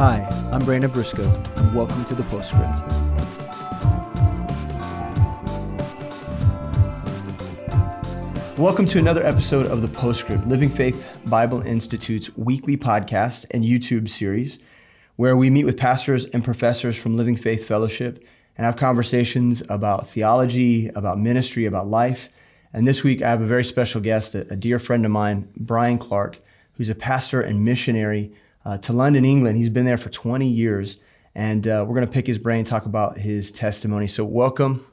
Hi, I'm Brandon Briscoe, and welcome to the Postscript. Welcome to another episode of the Postscript, Living Faith Bible Institute's weekly podcast and YouTube series, where we meet with pastors and professors from Living Faith Fellowship and have conversations about theology, about ministry, about life. And this week, I have a very special guest, a, dear friend of mine, Brian Clark, who's a pastor and missionary uh, to London, England. He's been there for 20 years, and uh, we're going to pick his brain, talk about his testimony. So, welcome,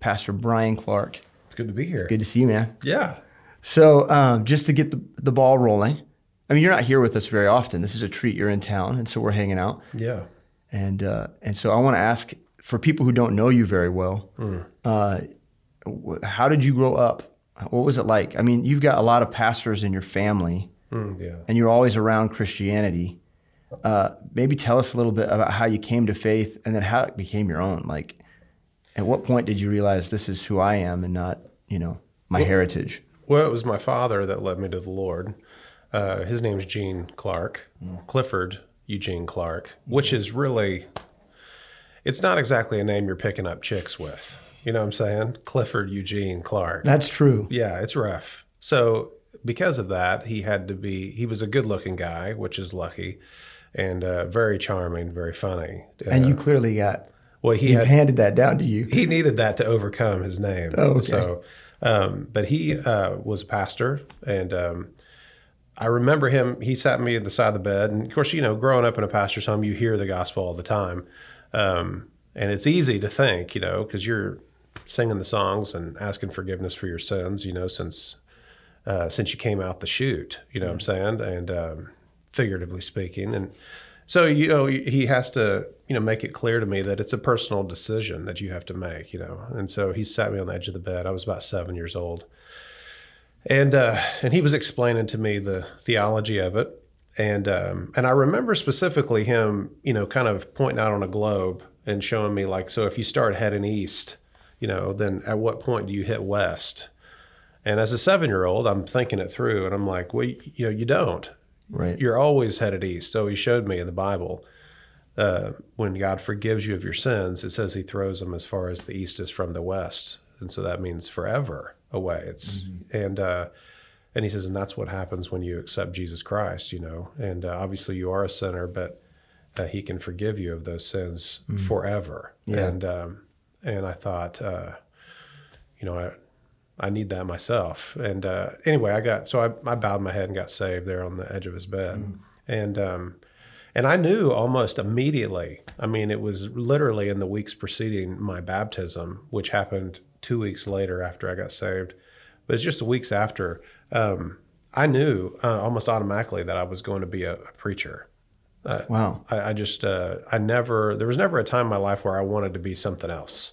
Pastor Brian Clark. It's good to be here. It's Good to see you, man. Yeah. So, um, just to get the, the ball rolling, I mean, you're not here with us very often. This is a treat. You're in town, and so we're hanging out. Yeah. And uh, and so I want to ask for people who don't know you very well, Hmm. uh, how did you grow up? What was it like? I mean, you've got a lot of pastors in your family, Mm, yeah. and you're always around Christianity. Uh, maybe tell us a little bit about how you came to faith, and then how it became your own. Like, at what point did you realize this is who I am and not, you know, my heritage? Well, it was my father that led me to the Lord. Uh, his name's Gene Clark, Clifford Eugene Clark, which is really, it's not exactly a name you're picking up chicks with. You know what I'm saying? Clifford Eugene Clark. That's true. Yeah, it's rough. So because of that, he had to be. He was a good-looking guy, which is lucky, and uh, very charming, very funny. And Uh, you clearly got well, he he had handed that down to you. he needed that to overcome his name. Oh, okay. So, um, but he uh, was a pastor, and um, I remember him. He sat me at the side of the bed, and of course, you know, growing up in a pastor's home, you hear the gospel all the time, um, and it's easy to think, you know, because you're singing the songs and asking forgiveness for your sins, you know, since uh, since you came out the chute, you know what I'm saying, and um, figuratively speaking, and so you know he has to you know make it clear to me that it's a personal decision that you have to make, you know, and so he sat me on the edge of the bed. I was about seven years old, and uh, and he was explaining to me the theology of it, and um, and I remember specifically him, you know, kind of pointing out on a globe and showing me like, so if you start heading east, you know, then at what point do you hit west? And as a seven year old, I'm thinking it through, and I'm like, well, you, you know, you don't. Right. You're always headed east. So he showed me in the Bible uh, when God forgives you of your sins, it says He throws them as far as the east is from the west, and so that means forever away. It's and uh, and He says, and that's what happens when you accept Jesus Christ. You know, and uh, obviously you are a sinner, but uh, He can forgive you of those sins forever. Yeah. And um, and I thought, uh, you know, I. I need that myself. And uh, anyway, I got so I, I bowed my head and got saved there on the edge of his bed, and um, and I knew almost immediately. I mean, it was literally in the weeks preceding my baptism, which happened two weeks later after I got saved. But it's just the weeks after. Um, I knew uh, almost automatically that I was going to be a, a preacher. Wow. I, I just uh, I never there was never a time in my life where I wanted to be something else.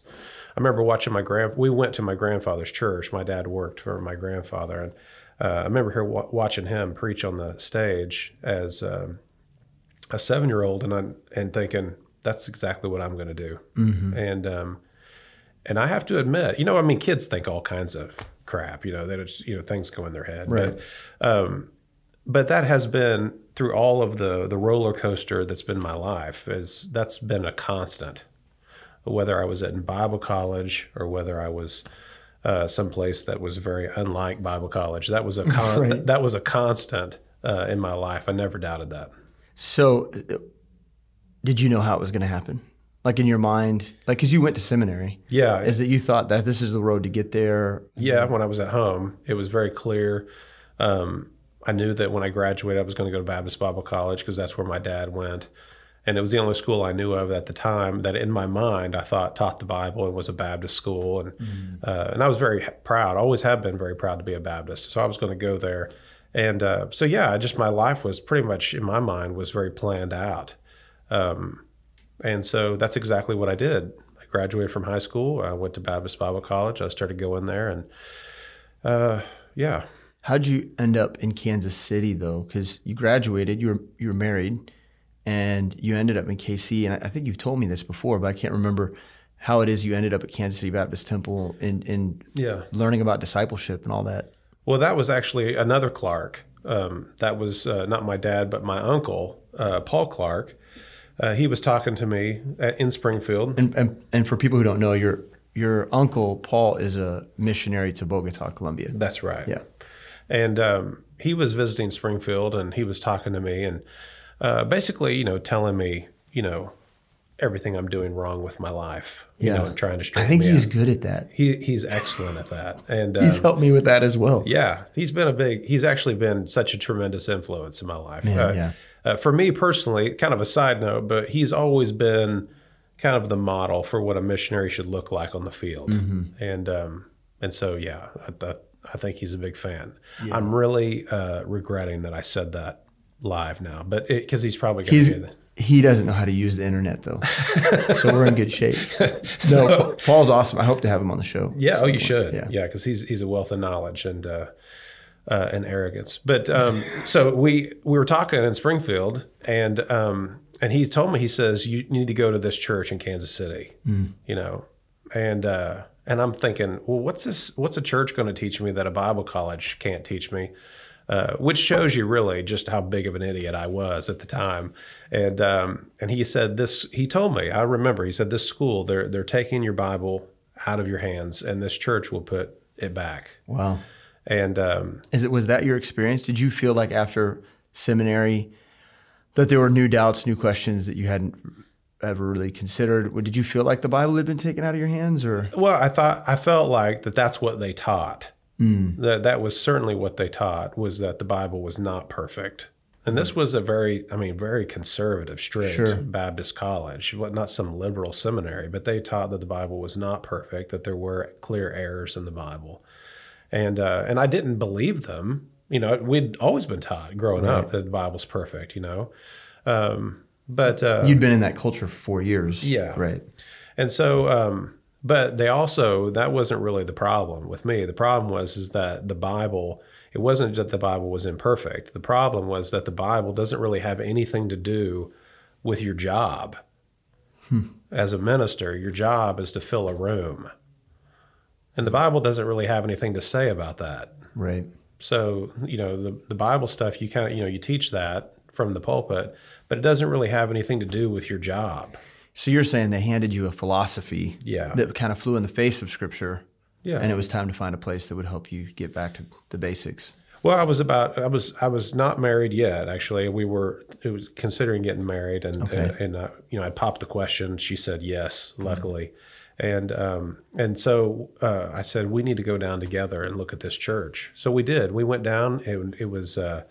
I remember watching my grand. We went to my grandfather's church. My dad worked for my grandfather, and uh, I remember here wa- watching him preach on the stage as um, a seven year old, and I, and thinking that's exactly what I'm going to do. And um, and I have to admit, you know, I mean, kids think all kinds of crap. You know, that it's you know things go in their head. Right. But, um, but that has been through all of the the roller coaster that's been my life. Is that's been a constant. Whether I was in Bible college or whether I was uh, someplace that was very unlike Bible college, that was a con- Right. that was a constant uh, in my life. I never doubted that. So, uh, did you know how it was going to happen? Like in your mind, like because you went to seminary, Yeah, is that you thought that this is the road to get there? Yeah, when I was at home, it was very clear. Um, I knew that when I graduated, I was going to go to Baptist Bible College because that's where my dad went. And it was the only school I knew of at the time that, in my mind, I thought taught the Bible and was a Baptist school. And uh, and I was very proud. Always have been very proud to be a Baptist. So I was going to go there. And uh, so yeah, I just my life was pretty much in my mind was very planned out. Um, and so that's exactly what I did. I graduated from high school. I went to Baptist Bible College. I started going there, and uh, yeah, How'd you end up in Kansas City though? Because you graduated, you were you were married, and you ended up in KC. And I, think you've told me this before, but I can't remember how it is you ended up at Kansas City Baptist Temple and in yeah. learning about discipleship and all that. Well, that was actually another Clark. Um, that was uh, not my dad, but my uncle, uh, Paul Clark. uh, he was talking to me at, in Springfield. And, and and for people who don't know, your your uncle Paul is a missionary to Bogota, Colombia. That's right. Yeah. And um, he was visiting Springfield, and he was talking to me, and uh, basically, you know, telling me, you know, everything I'm doing wrong with my life. You Yeah. know, and trying to straighten I think he's out. good at that. He he's excellent at that, and He's um, helped me with that as well. Yeah, he's been a big. He's actually been such a tremendous influence in my life. Man, uh, yeah. uh, for me personally, kind of a side note, but he's always been kind of the model for what a missionary should look like on the field, Mm-hmm. and um, and so yeah, I, I, I think he's a big fan. I'm really uh, regretting that I said that live now, but because he's probably going to hear that. he doesn't know how to use the internet though, so we're in good shape. No, Pa- Paul's awesome. I hope to have him on the show. Yeah, oh, you should. Yeah. Yeah, because he's he's a wealth of knowledge and uh, uh, and arrogance. But um, so we we were talking in Springfield, and um, and he told me he says you need to go to this church in Kansas City, you know, and uh, and I'm thinking, well, what's this? What's a church going to teach me that a Bible college can't teach me? Uh, which shows you really just how big of an idiot I was at the time. And um, and he said this. He told me. I remember. He said this school they're they're taking your Bible out of your hands, and this church will put it back. Wow. And um, Is it was that your experience? Did you feel like after seminary that there were new doubts, new questions that you hadn't ever really considered? Did you feel like the Bible had been taken out of your hands, or well, I thought I felt like that. That's what they taught. That that was certainly what they taught was that the Bible was not perfect. And this was a very, I mean, very conservative, strict Sure. Baptist college, what not some liberal seminary, but they taught that the Bible was not perfect, that there were clear errors in the Bible, and uh, and I didn't believe them. You know, we'd always been taught growing up that the Bible's perfect. You know, um, but uh, you'd been in that culture for four years? Yeah. Right. and so, um, but they also that wasn't really the problem with me. The problem was is that the Bible. It wasn't that the Bible was imperfect. The problem was that the Bible doesn't really have anything to do with your job. Hmm. As a minister, your job is to fill a room. And the Bible doesn't really have anything to say about that. Right. So, you know, the, the Bible stuff, you kind of, you know, you teach that from the pulpit, but it doesn't really have anything to do with your job. So you're saying they handed you a philosophy Yeah. that kind of flew in the face of Scripture, Yeah. and it was time to find a place that would help you get back to the basics. Well, I was about I was I was not married yet. Actually, we were it was considering getting married, and Okay. and, and uh, you know I popped the question. She said yes, luckily, and um, and so uh, I said we need to go down together and look at this church. So we did. We went down. It, it was uh,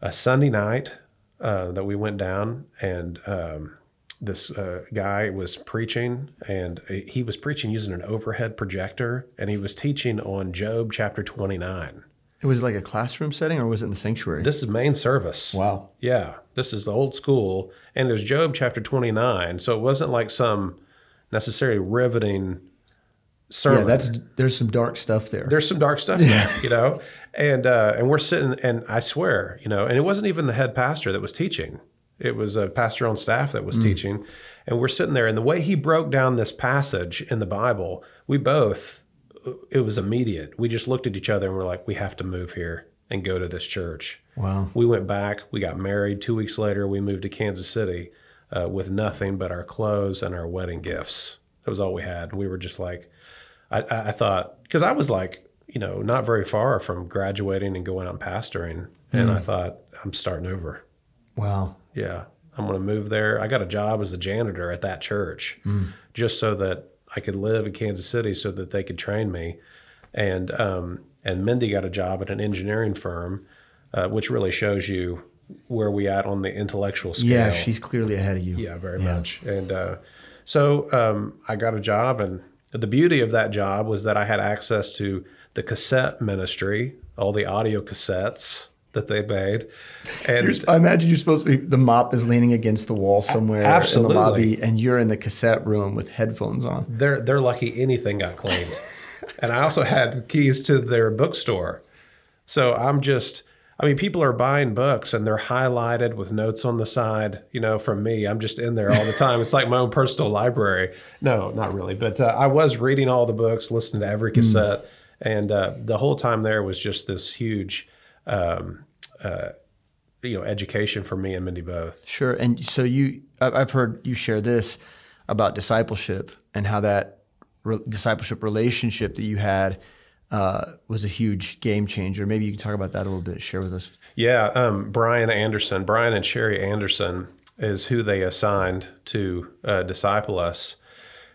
a Sunday night uh, that we went down, and um, this uh, guy was preaching, and he was preaching using an overhead projector, and he was teaching on Job chapter twenty nine. It was like a classroom setting, or was it in the sanctuary? This is main service. wow. Yeah, this is the old school, and it was Job chapter twenty nine. So it wasn't like some necessarily riveting sermon. Yeah, that's there's some dark stuff there. there's some dark stuff there, you know, and uh, and we're sitting, and I swear, you know, and it wasn't even the head pastor that was teaching. It was a pastor on staff that was mm. teaching, and we're sitting there, and the way he broke down this passage in the Bible, we both, uh, it was immediate. We just looked at each other and we're like, we have to move here and go to this church. wow. We went back. We got married. Two weeks later, we moved to Kansas City uh, with nothing but our clothes and our wedding gifts. That was all we had. We were just like, I, I thought, because I was like, you know, not very far from graduating and going out and pastoring. And mm. I thought, I'm starting over. Wow. Yeah. I'm going to move there. I got a job as a janitor at that church just so that I could live in Kansas City so that they could train me. And, um, and Mindy got a job at an engineering firm, uh, which really shows you where we at on the intellectual scale. Yeah, she's clearly ahead of you. Yeah, very much. And uh, so um, I got a job, and the beauty of that job was that I had access to the cassette ministry, all the audio cassettes that they made, and I imagine you're supposed to be. The mop is leaning against the wall somewhere Absolutely. in the lobby, and you're in the cassette room with headphones on. they're they're lucky anything got cleaned. and I also had keys to their bookstore, so I'm just. I mean, people are buying books and they're highlighted with notes on the side. You know, from me, I'm just in there all the time. it's like my own personal library. No, not really, but uh, I was reading all the books, listening to every cassette, and uh, the whole time there was just this huge. Um, uh, you know education for me and Mindy both. Sure. And so you, I've heard you share this about discipleship and how that re- discipleship relationship that you had uh, was a huge game changer. Maybe you can talk about that a little bit. Share with us. Yeah, um, Brian Anderson, Brian and Sherry Anderson is who they assigned to uh, disciple us.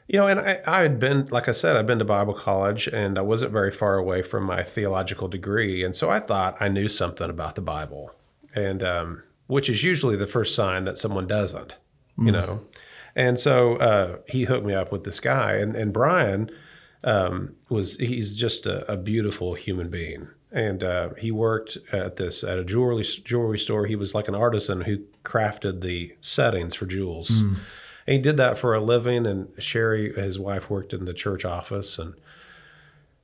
You know, and I, I had been, like I said, I'd been to Bible college and I wasn't very far away from my theological degree. And so I thought I knew something about the Bible, and um, which is usually the first sign that someone doesn't, you know. And so uh, he hooked me up with this guy, and, and Brian um, was he's just a, a beautiful human being, and uh, he worked at this at a jewelry jewelry store. He was like an artisan who crafted the settings for jewels, and he did that for a living. And Sherry, his wife, worked in the church office, and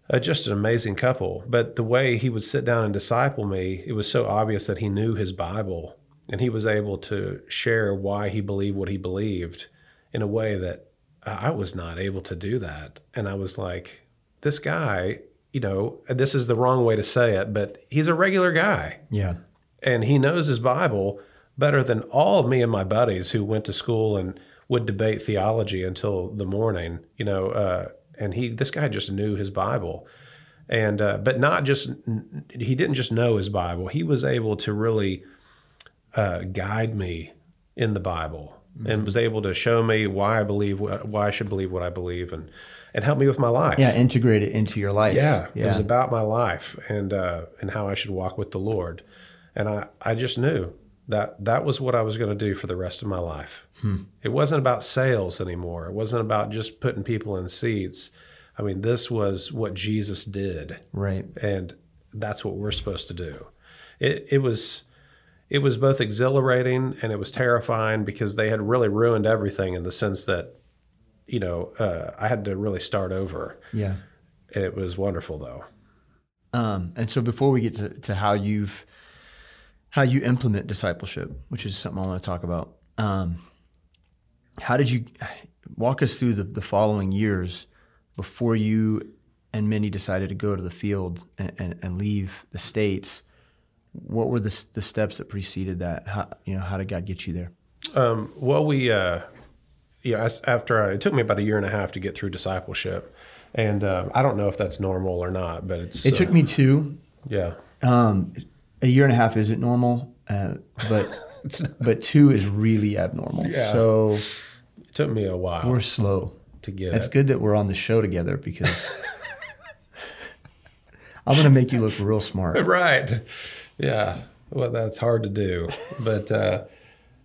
uh, just an amazing couple. But the way he would sit down and disciple me, it was so obvious that he knew his Bible, and he was able to share why he believed what he believed in a way that I was not able to do that. And I was like, this guy, you know, this is the wrong way to say it, but he's a regular guy Yeah. and he knows his Bible better than all of me and my buddies who went to school and would debate theology until the morning, you know, uh, and he, this guy just knew his Bible. And, uh, but not just, he didn't just know his Bible, he was able to really uh, guide me in the Bible and was able to show me why I believe, why I should believe what I believe and, and help me with my life. Yeah. Integrate it into your life. Yeah, it was about my life and uh, and how I should walk with the Lord, and I I just knew that that was what I was going to do for the rest of my life. It wasn't about sales anymore. It wasn't about just putting people in seats. I mean, this was what Jesus did, Right. and that's what we're supposed to do. It it was. It was both exhilarating and it was terrifying because they had really ruined everything in the sense that, you know, uh, I had to really start over. Yeah. It was wonderful though. Um, and so before we get to, to how you've how you implement discipleship, which is something I want to talk about, um, how did you walk us through the, the following years before you and Mindy decided to go to the field and, and, and leave the states? What were the, the steps that preceded that? How, you know, how did God get you there? Um, well, we, uh, you know, after I, it took me about a year and a half to get through discipleship, and uh, I don't know if that's normal or not, but it's. It took uh, me two. Yeah, Um, a year and a half isn't normal, uh, but it's, but two is really abnormal. Yeah. So it took me a while we're slow. to get It's it. good that we're on the show together because I'm going to make you look real smart. Right. Yeah. Well, that's hard to do, but uh,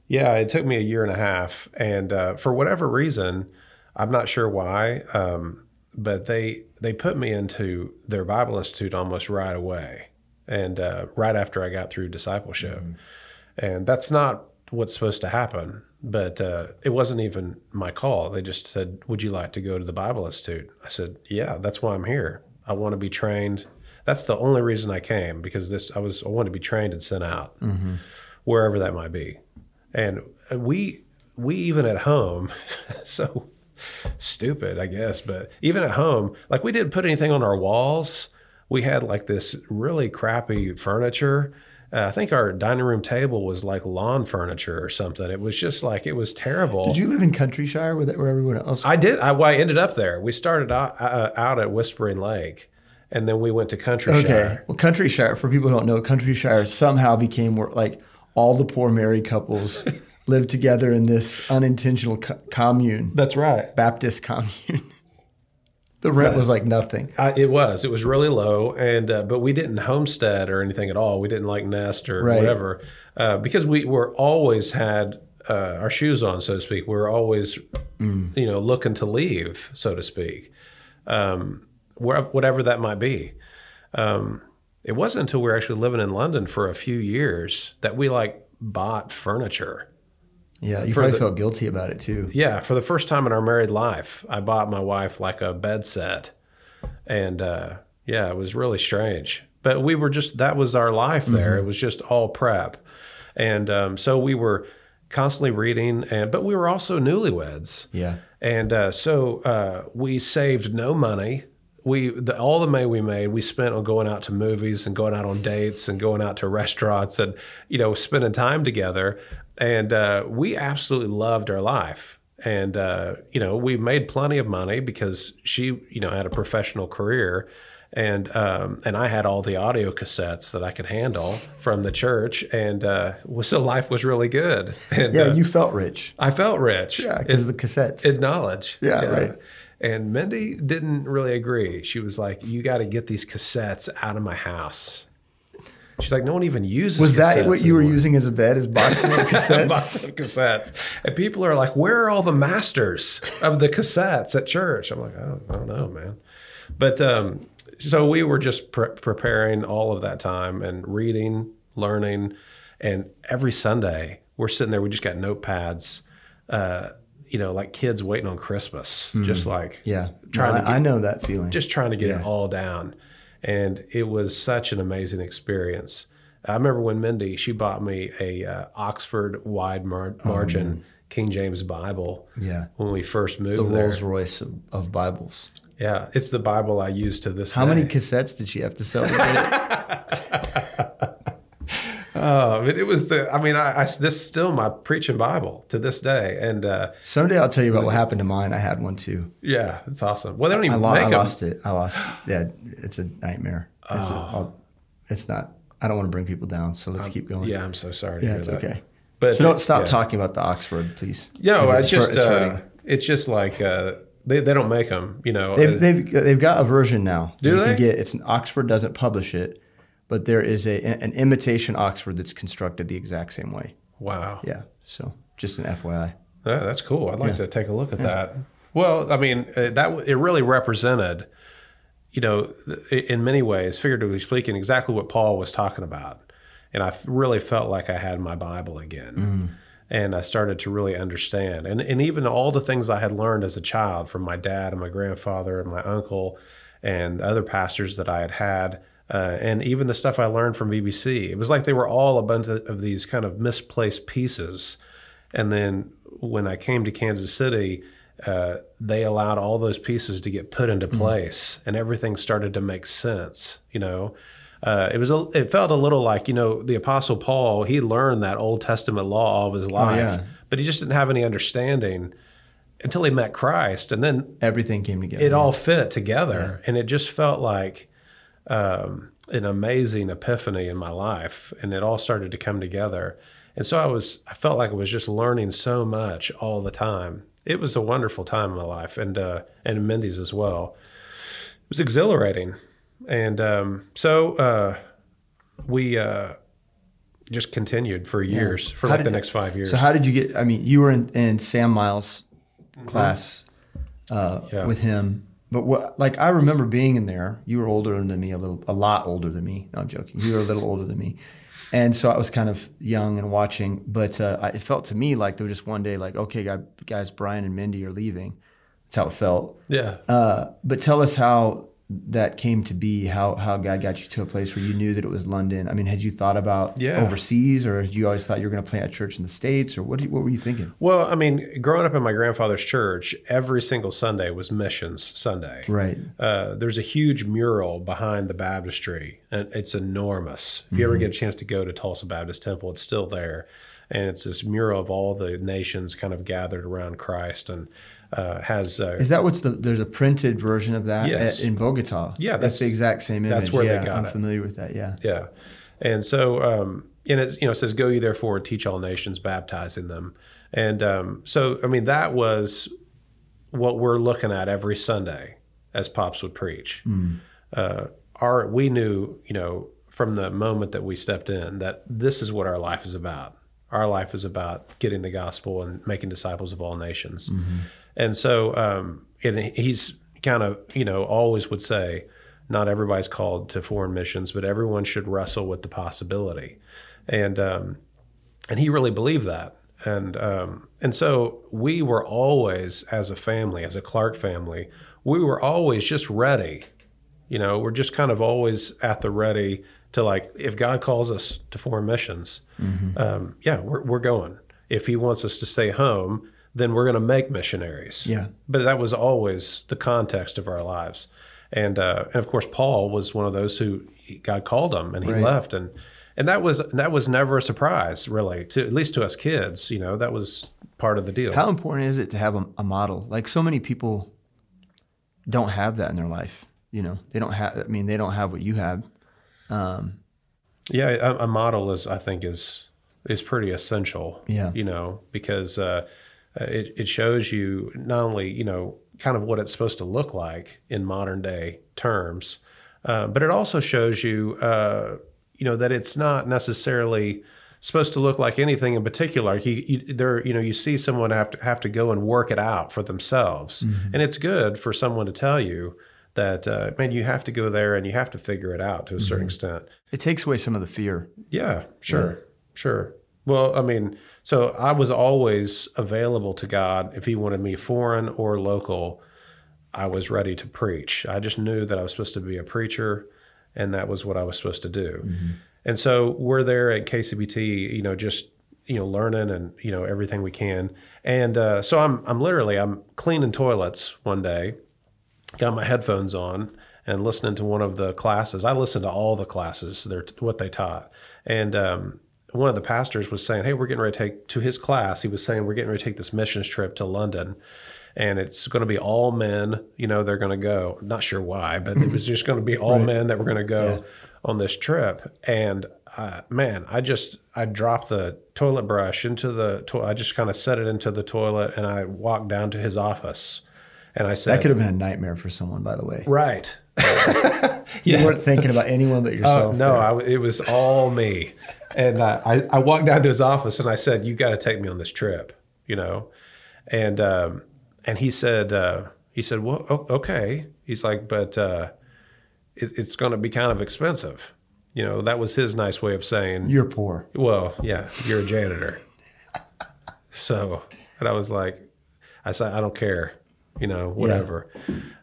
yeah, it took me a year and a half, and uh, for whatever reason, I'm not sure why, um, but they they put me into their Bible Institute almost right away, and uh, right after I got through discipleship, and that's not what's supposed to happen. But uh, it wasn't even my call. They just said, "Would you like to go to the Bible Institute?" I said, "Yeah, that's why I'm here. I want to be trained." That's the only reason I came because this I was I wanted to be trained and sent out wherever that might be, and we we even at home, so stupid I guess, but even at home, like we didn't put anything on our walls. We had like this really crappy furniture. Uh, I think our dining room table was like lawn furniture or something. It was just like it was terrible. Did you live in Countryshire where, where everyone else? I did. I, well, I ended up there. We started out, uh, out at Whispering Lake, and then we went to Countryshire. okay. Well, Countryshire, for people who don't know, Countryshire somehow became where like all the poor married couples lived together in this unintentional co- commune, That's right. Baptist commune. the rent was like nothing. I, it was. It was really low, and uh, but we didn't homestead or anything at all. We didn't like nest or Right. whatever uh, because we were always had uh, our shoes on, so to speak. We were always, you know, looking to leave, so to speak, um, where, whatever that might be. Um, it wasn't until we were actually living in London for a few years that we like bought furniture. Yeah, you For probably the- felt guilty about it too. Yeah, for the first time in our married life, I bought my wife like a bed set, and uh, yeah, it was really strange. But we were just that was our life there. It was just all prep, and um, so we were constantly reading, and but we were also newlyweds, Yeah. and uh, so uh, we saved no money. we the, all the money we made we spent on going out to movies and going out on dates and going out to restaurants and you know spending time together and uh, we absolutely loved our life and uh, you know we made plenty of money because she you know had a professional career and um, and I had all the audio cassettes that I could handle from the church, and uh, so life was really good. And, Yeah, uh, you felt rich. I felt rich. Yeah, because the cassettes. in knowledge. Yeah, right. And Mindy didn't really agree. She was like, "You got to get these cassettes out of my house." She's like, "No one even uses." Cassettes. Was that what you were anymore." using as a bed? As boxes of cassettes? Box of cassettes. And people are like, "Where are all the masters of the cassettes at church?" I'm like, "I don't, I don't know, man." But um, so we were just pre- preparing all of that time and reading, learning, and every Sunday we're sitting there. We just got notepads, uh, you know, like kids waiting on Christmas, just like yeah, trying No, to I, I know that feeling. just trying to get Yeah. it all down. And it was such an amazing experience. I remember when Mindy, she bought me a uh, Oxford wide mar- margin King James Bible Oh, yeah, when we first moved the there. Rolls Royce of, of Bibles. Yeah, it's the Bible I use to this How day. many cassettes did she have to sell? to Oh, it, it was the. I mean, I, I this is still my preaching Bible to this day, and uh, Someday I'll tell you about what happened to mine. I had one too. yeah, it's awesome. Well, they don't I, even lo- make I lost it. I lost. Yeah, it's a nightmare. It's, Oh. I'll, it's not. I don't want to bring people down, so let's keep going. Yeah, I'm so sorry. To yeah, it's that. okay. But so don't stop yeah. talking about the Oxford, please. Yeah, I it's just it's uh, it's just like uh, they they don't make them. You know, They've, Uh, they've they've got a version now. Do you they? Can get, it's an Oxford doesn't publish it, but there is a an imitation Oxford that's constructed the exact same way. wow. Yeah. So just an FYI. Yeah, that's cool. I'd like Yeah. to take a look at that. Well, I mean, uh, that it really represented, you know, in many ways, figuratively speaking, exactly what Paul was talking about. And I really felt like I had my Bible again. And I started to really understand. And, and even all the things I had learned as a child from my dad and my grandfather and my uncle and other pastors that I had had, uh, and even the stuff I learned from BBC. It was like they were all a bunch of of these kind of misplaced pieces. And then when I came to Kansas City, uh, they allowed all those pieces to get put into place, and everything started to make sense. You know, uh, it was a, it felt a little like you know the Apostle Paul. He learned that Old Testament law all of his life, yeah. but he just didn't have any understanding until he met Christ, and then Everything came together. it all fit together and it just felt like um, an amazing epiphany in my life and it all started to come together and so i was i felt like i was just learning so much all the time it was a wonderful time in my life and uh, and in mindy's as well it was exhilarating and um, so uh, we uh, just continued for years for How like did- the next five years So how did you get? I mean, you were in, in Sam Miles' class uh, Mm-hmm. Yeah. with him, but what? Like I remember being in there. You were older than me, a little, a lot older than me. No, I'm joking. You were a little older than me, and so I was kind of young and watching. But uh, it felt to me like there was just one day, like, okay, guys, Brian and Mindy are leaving. That's how it felt. yeah Uh, but tell us how that came to be. How how God got you to a place where you knew that it was London. I mean, had you thought about Yeah. overseas, or had you always thought you were going to plant a church in the states, or what? you- What were you thinking? Well, I mean, growing up in my grandfather's church, every single Sunday was Missions Sunday. Right. Uh, there's a huge mural behind the baptistry, and it's enormous. If you ever get a chance to go to Tulsa Baptist Temple, it's still there, and it's this mural of all the nations kind of gathered around Christ, and uh, has uh, Is that what's the? There's a printed version of that Yes. at- in Bogota. Yeah, that's, that's- the exact same image. that's where they yeah, got I'm it. familiar with that. Yeah. Yeah. And so, um, and it's, you know, it says, go ye therefore and teach all nations, baptizing them. And um, so, I mean, that was what we're looking at every Sunday as Pops would preach. Uh, our, we knew, you know, from the moment that we stepped in that this is what our life is about. Our life is about getting the gospel and making disciples of all nations. And so, um, and he's kind of, you know, always would say, not everybody's called to foreign missions, but everyone should wrestle with the possibility. And um, and he really believed that. And um, and so we were always, as a family, as a Clark family, we were always just ready. You know, we're just kind of always at the ready to like, if God calls us to foreign missions, um, yeah, we're we're going. If He wants us to stay home, then we're going to make missionaries. Yeah. But that was always the context of our lives. And uh, and of course, Paul was one of those who God called him, and he Right. left, and and that was that was never a surprise, really, to at least to us kids. You know, that was part of the deal. How important is it to have a, a model? Like so many people don't have that in their life. You know, they don't have. I mean, they don't have what you have. Um, Yeah, a, a model is, I think, is is pretty essential. Yeah. you know, because uh, uh, it it shows you not only you know kind of what it's supposed to look like in modern day terms, uh, but it also shows you uh, you know that it's not necessarily supposed to look like anything in particular. You, you there you know you see someone have to have to go and work it out for themselves, and it's good for someone to tell you. That uh, man, you have to go there and you have to figure it out to a certain extent. it takes away some of the fear. Yeah, sure, sure. Well, I mean, so I was always available to God if He wanted me foreign or local. I was ready to preach. I just knew that I was supposed to be a preacher, and that was what I was supposed to do. And so we're there at KCBT, you know, just you know, learning and you know everything we can. And uh, so I'm I'm literally I'm cleaning toilets one day, got my headphones on and listening to one of the classes. I listened to all the classes, they're, what they taught. And um, one of the pastors was saying, Hey, we're getting ready to take to his class. He was saying, We're getting ready to take this missions trip to London. And it's going to be all men, you know, they're going to go. Not sure why, but it was just going to be all men that were going to go on this trip. And uh, man, I just I dropped the toilet brush into the toilet. I just kind of set it into the toilet and I walked down to his office. And I said, That could have been a nightmare for someone, by the way. Right. You weren't thinking about anyone but Oh yourself. no, there. I it was all me. And uh, I, I walked down to his office and I said, "You got to take me on this trip," you know. And um, and he said, uh, he said, "Well, okay." He's like, "But uh, it, it's going to be kind of expensive." You know, that was his nice way of saying, You're poor. well, yeah, you're a janitor. so, and I was like, I said, I don't care, you know, whatever.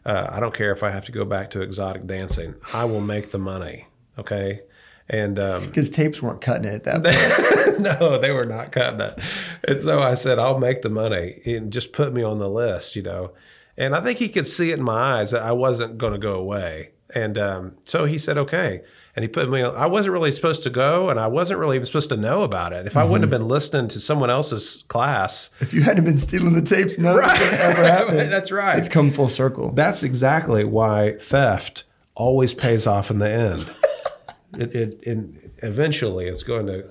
Uh, I don't care if I have to go back to exotic dancing. I will make the money. Okay. And um, Because tapes weren't cutting it at that point. no, they were not cutting it. And so I said, I'll make the money and just put me on the list, you know. And I think he could see it in my eyes that I wasn't going to go away. And um, so he said, okay. And he put me I wasn't really supposed to go and I wasn't really even supposed to know about it. If I wouldn't have been listening to someone else's class, if you hadn't been stealing the tapes, none of it would ever happened. That's right. It's come full circle. that's exactly why theft always pays off in the end. it, it, it eventually it's going to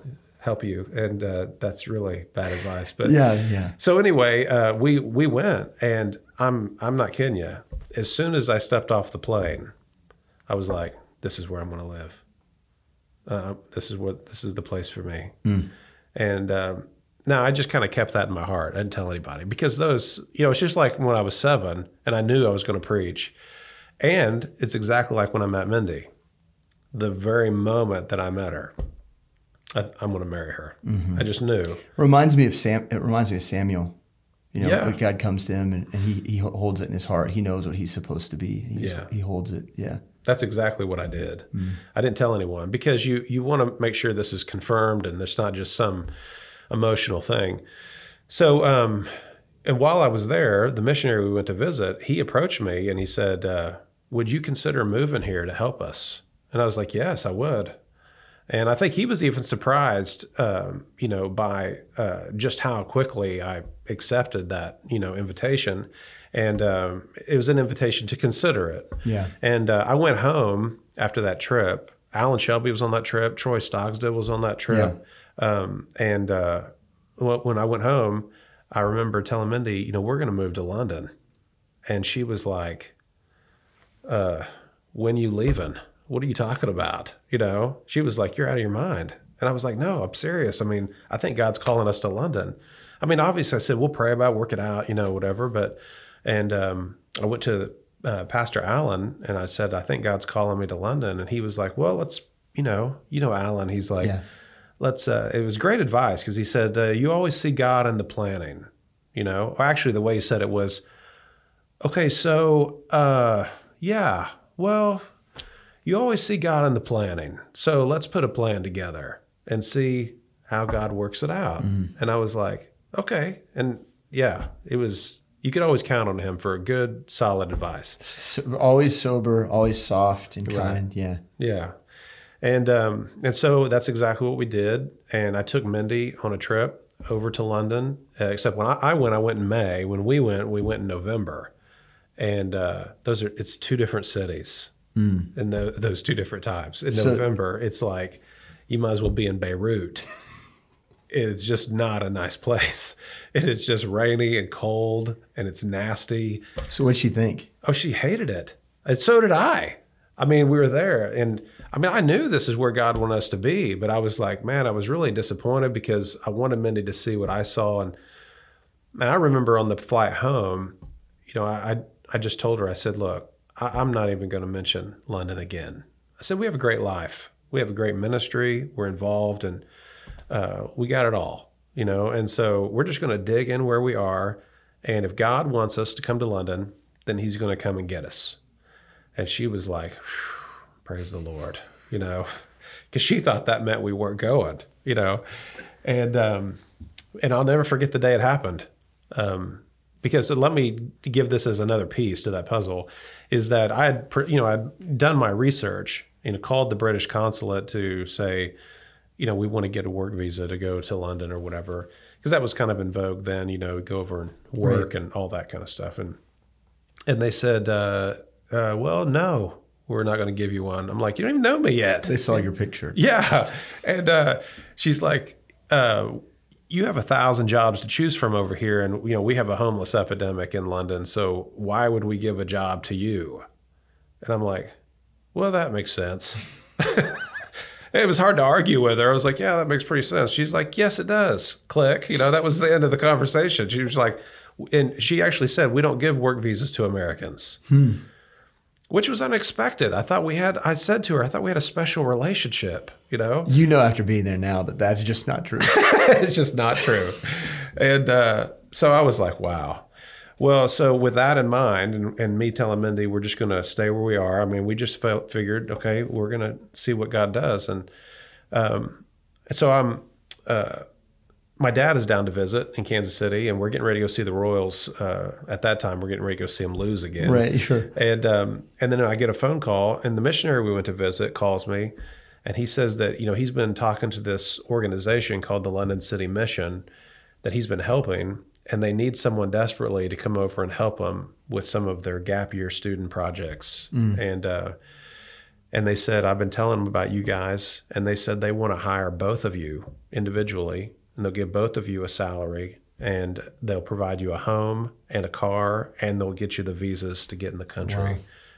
help you. And uh, that's really bad advice. But yeah, yeah. So anyway, uh, we we went, and I'm I'm not kidding you. As soon as I stepped off the plane, I was like, "This is where I'm going to live. Uh, this is what this is the place for me." And um, now I just kind of kept that in my heart. I didn't tell anybody because those, you know, it's just like when I was seven and I knew I was going to preach, and it's exactly like when I met Mindy. The very moment that I met her, I, I'm going to marry her. I just knew. Reminds me of Sam. It reminds me of Samuel. You know, Yeah. God comes to him and, and he, he holds it in his heart. He knows what he's supposed to be. He Yeah. he holds it. Yeah. That's exactly what I did. I didn't tell anyone because you you want to make sure this is confirmed and there's not just some emotional thing. So, um, and while I was there, the missionary we went to visit, he approached me and he said, uh, "Would you consider moving here to help us?" And I was like, "Yes, I would." And I think he was even surprised, um, you know, by uh, just how quickly I accepted that, you know, invitation. And um, it was an invitation to consider it. Yeah. And uh, I went home after that trip. Alan Shelby was on that trip. Troy Stogsdill was on that trip. Um, and uh, when I went home, I remember telling Mindy, you know, we're going to move to London. And she was like, uh, when you leaving? What are you talking about? You know, she was like, you're out of your mind. And I was like, no, I'm serious. I mean, I think God's calling us to London. I mean, obviously, I said, we'll pray about it, work it out, you know, whatever. But, and um, I went to uh, Pastor Allen and I said, I think God's calling me to London. And he was like, well, let's, you know, you know, Alan, he's like, Yeah. let's, uh, it was great advice because he said, uh, you always see God in the planning, you know, or actually, the way he said it was, okay, so, uh, yeah, well, you always see God in the planning. So let's put a plan together and see how God works it out. And I was like, okay. And yeah, it was you could always count on him for a good, solid advice. So, always sober, always soft and kind. Yeah. Yeah. And um, and so that's exactly what we did. And I took Mindy on a trip over to London. Uh, except when I, I, went, I went in May. When we went, we went in November. And uh, those are it's two different cities mm. in the, those two different times. In so, November, it's like you might as well be in Beirut. it's just not a nice place. It is just rainy and cold, and it's nasty. So what'd she think? Oh, she hated it, and so did I. I mean, we were there, and I mean, I knew this is where God wanted us to be, but I was like, man, I was really disappointed because I wanted Mindy to see what I saw. And, and I remember on the flight home, you know, I, I just told her, I said, look, I, am not even going to mention London again. I said, we have a great life. We have a great ministry. We're involved and uh, we got it all, you know, and so we're just going to dig in where we are. And if God wants us to come to London, then he's going to come and get us. And she was like, praise the Lord, you know, because she thought that meant we weren't going, you know, and um, and I'll never forget the day it happened. Um, because let me give this as another piece to that puzzle is that I had, you know, I'd done my research and called the British consulate to say, you know, we want to get a work visa to go to London or whatever, because that was kind of in vogue then, you know, go over and work right. and all that kind of stuff. And, and they said, uh, uh, well, no, we're not going to give you one. I'm like, you don't even know me yet. They saw your picture. Yeah. And uh, she's like, uh, you have a thousand jobs to choose from over here. And, you know, we have a homeless epidemic in London. So why would we give a job to you? And I'm like, well, that makes sense. it was hard to argue with her. I was like, yeah, that makes pretty sense. She's like, yes, it does. Click. You know, that was the end of the conversation. She was like, and she actually said, we don't give work visas to Americans. Hmm which was unexpected. I thought we had, I said to her, I thought we had a special relationship, you know? You know, after being there now, that that's just not true. it's just not true. and uh, so I was like, wow. Well, so with that in mind, and, and me telling Mindy we're just going to stay where we are, I mean, we just felt, figured, okay, we're going to see what God does. And um, so I'm, uh, my dad is down to visit in Kansas City, and we're getting ready to go see the Royals. Uh, at that time, we're getting ready to go see them lose again. Right, sure. And um, and then I get a phone call, and the missionary we went to visit calls me, and he says that you know he's been talking to this organization called the London City Mission, that he's been helping, and they need someone desperately to come over and help them with some of their gap year student projects. Mm. And uh, and they said I've been telling them about you guys, and they said they want to hire both of you individually and they'll give both of you a salary and they'll provide you a home and a car and they'll get you the visas to get in the country. Wow.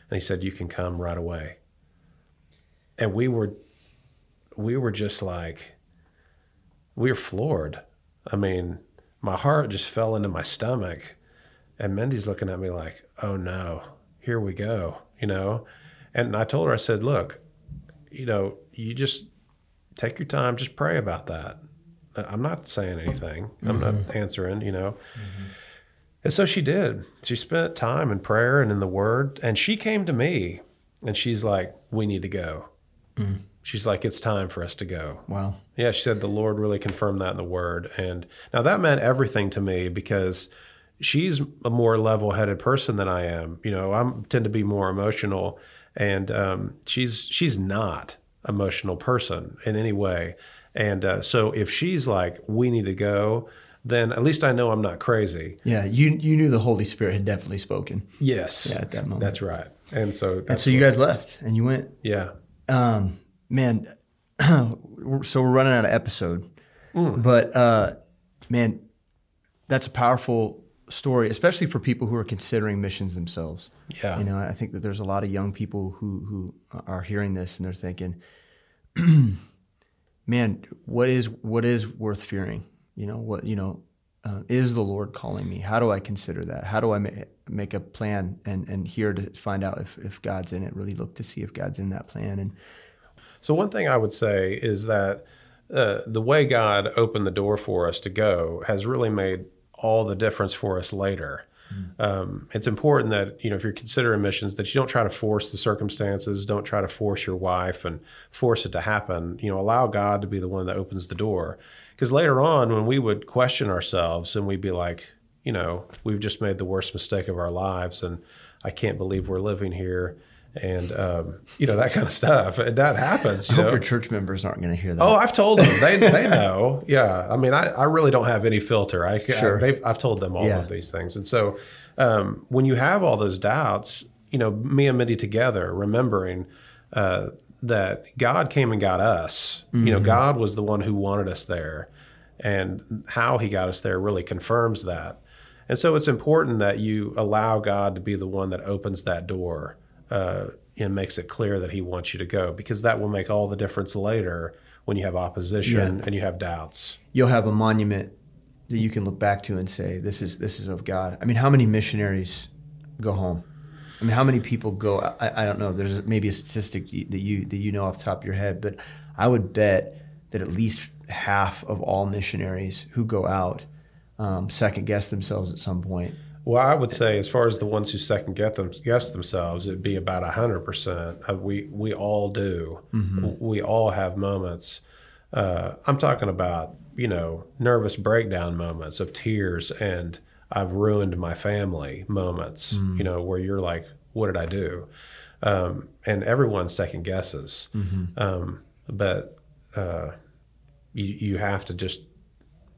And he said you can come right away. And we were we were just like we were floored. I mean, my heart just fell into my stomach. And Mindy's looking at me like, "Oh no, here we go," you know. And I told her, I said, "Look, you know, you just take your time, just pray about that. I'm not saying anything. I'm mm-hmm. not answering, you know. Mm-hmm. And so she did. She spent time in prayer and in the word. And she came to me and she's like, We need to go. Mm. She's like, It's time for us to go. Wow. Yeah, she said the Lord really confirmed that in the word. And now that meant everything to me because she's a more level headed person than I am. You know, I tend to be more emotional. And um, she's she's not emotional person in any way. And uh, so if she's like, we need to go, then at least I know I'm not crazy. Yeah, you you knew the Holy Spirit had definitely spoken. Yes, yeah, at that moment. That's right. And so and so you guys left and you went. Yeah. Um, man, so we're running out of episode, mm. but uh, man, that's a powerful story, especially for people who are considering missions themselves. Yeah. You know, I think that there's a lot of young people who who are hearing this and they're thinking. man, what is what is worth fearing? You know, what you know, uh, is the Lord calling me? How do I consider that? How do I ma- make a plan and and here to find out if if God's in it? Really look to see if God's in that plan. And so, one thing I would say is that uh, the way God opened the door for us to go has really made all the difference for us later. Um, it's important that you know if you're considering missions that you don't try to force the circumstances, don't try to force your wife and force it to happen. You know, allow God to be the one that opens the door. Because later on, when we would question ourselves and we'd be like, you know, we've just made the worst mistake of our lives, and I can't believe we're living here, and um, you know that kind of stuff. And that happens. I You hope know? your church members aren't going to hear that. Oh, I've told them. They they know. Yeah. I mean, I, I really don't have any filter. I, Sure. I they've, I've told them all Yeah. of these things, and so um, when you have all those doubts, you know, me and Mindy together, remembering uh, that God came and got us. You know, God was the one who wanted us there, and how He got us there really confirms that. And so it's important that you allow God to be the one that opens that door uh, and makes it clear that He wants you to go, because that will make all the difference later when you have opposition and you have doubts. You'll have a monument that you can look back to and say, "This is this is of God." I mean, how many missionaries go home? I mean, how many people go? I, I don't know. There's maybe a statistic that you that you know off the top of your head, but I would bet that at least half of all missionaries who go out um, second guess themselves at some point. Well, I would say, as far as the ones who second get them, guess themselves, it'd be about hundred percent. We we all do. We all have moments. Uh, I'm talking about you know nervous breakdown moments of tears and I've ruined my family moments. You know where you're like, what did I do? Um, and everyone second guesses. Um, but uh, you you have to just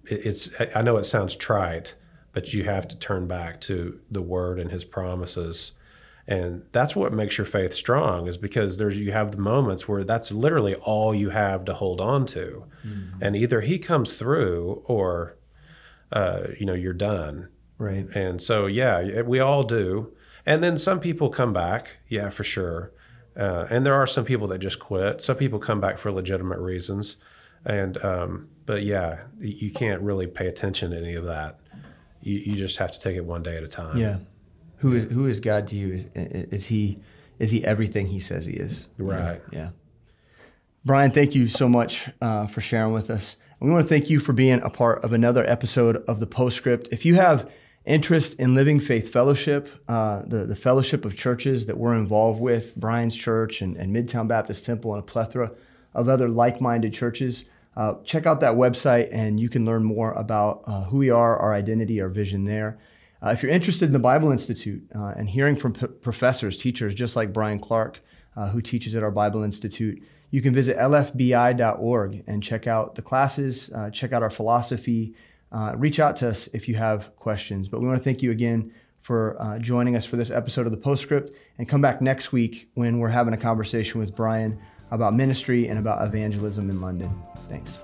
it- it's I know it sounds trite, but you have to turn back to the word and his promises. And that's what makes your faith strong is because there's you have the moments where that's literally all you have to hold on to. And either he comes through or uh, you know, you're done. Right. And so, yeah, we all do. And then some people come back, yeah, for sure. Uh, and there are some people that just quit. Some people come back for legitimate reasons. And, um, but yeah, you can't really pay attention to any of that. You, you just have to take it one day at a time. Yeah. Who is who is God to you? Is, is he is he everything he says he is? Right. Yeah. Brian, thank you so much uh, for sharing with us. And we want to thank you for being a part of another episode of the Postscript. If you have interest in Living Faith Fellowship, uh, the, the fellowship of churches that we're involved with, Brian's Church and, and Midtown Baptist Temple, and a plethora of other like minded churches, uh, check out that website and you can learn more about uh, who we are, our identity, our vision there. Uh, if you're interested in the Bible Institute uh, and hearing from p- professors, teachers just like Brian Clark, uh, who teaches at our Bible Institute, you can visit lfbi.org and check out the classes, uh, check out our philosophy. Reach out to us if you have questions. But we want to thank you again for joining us for this episode of the Postscript and come back next week when we're having a conversation with Brian about ministry and about evangelism in London. Thanks.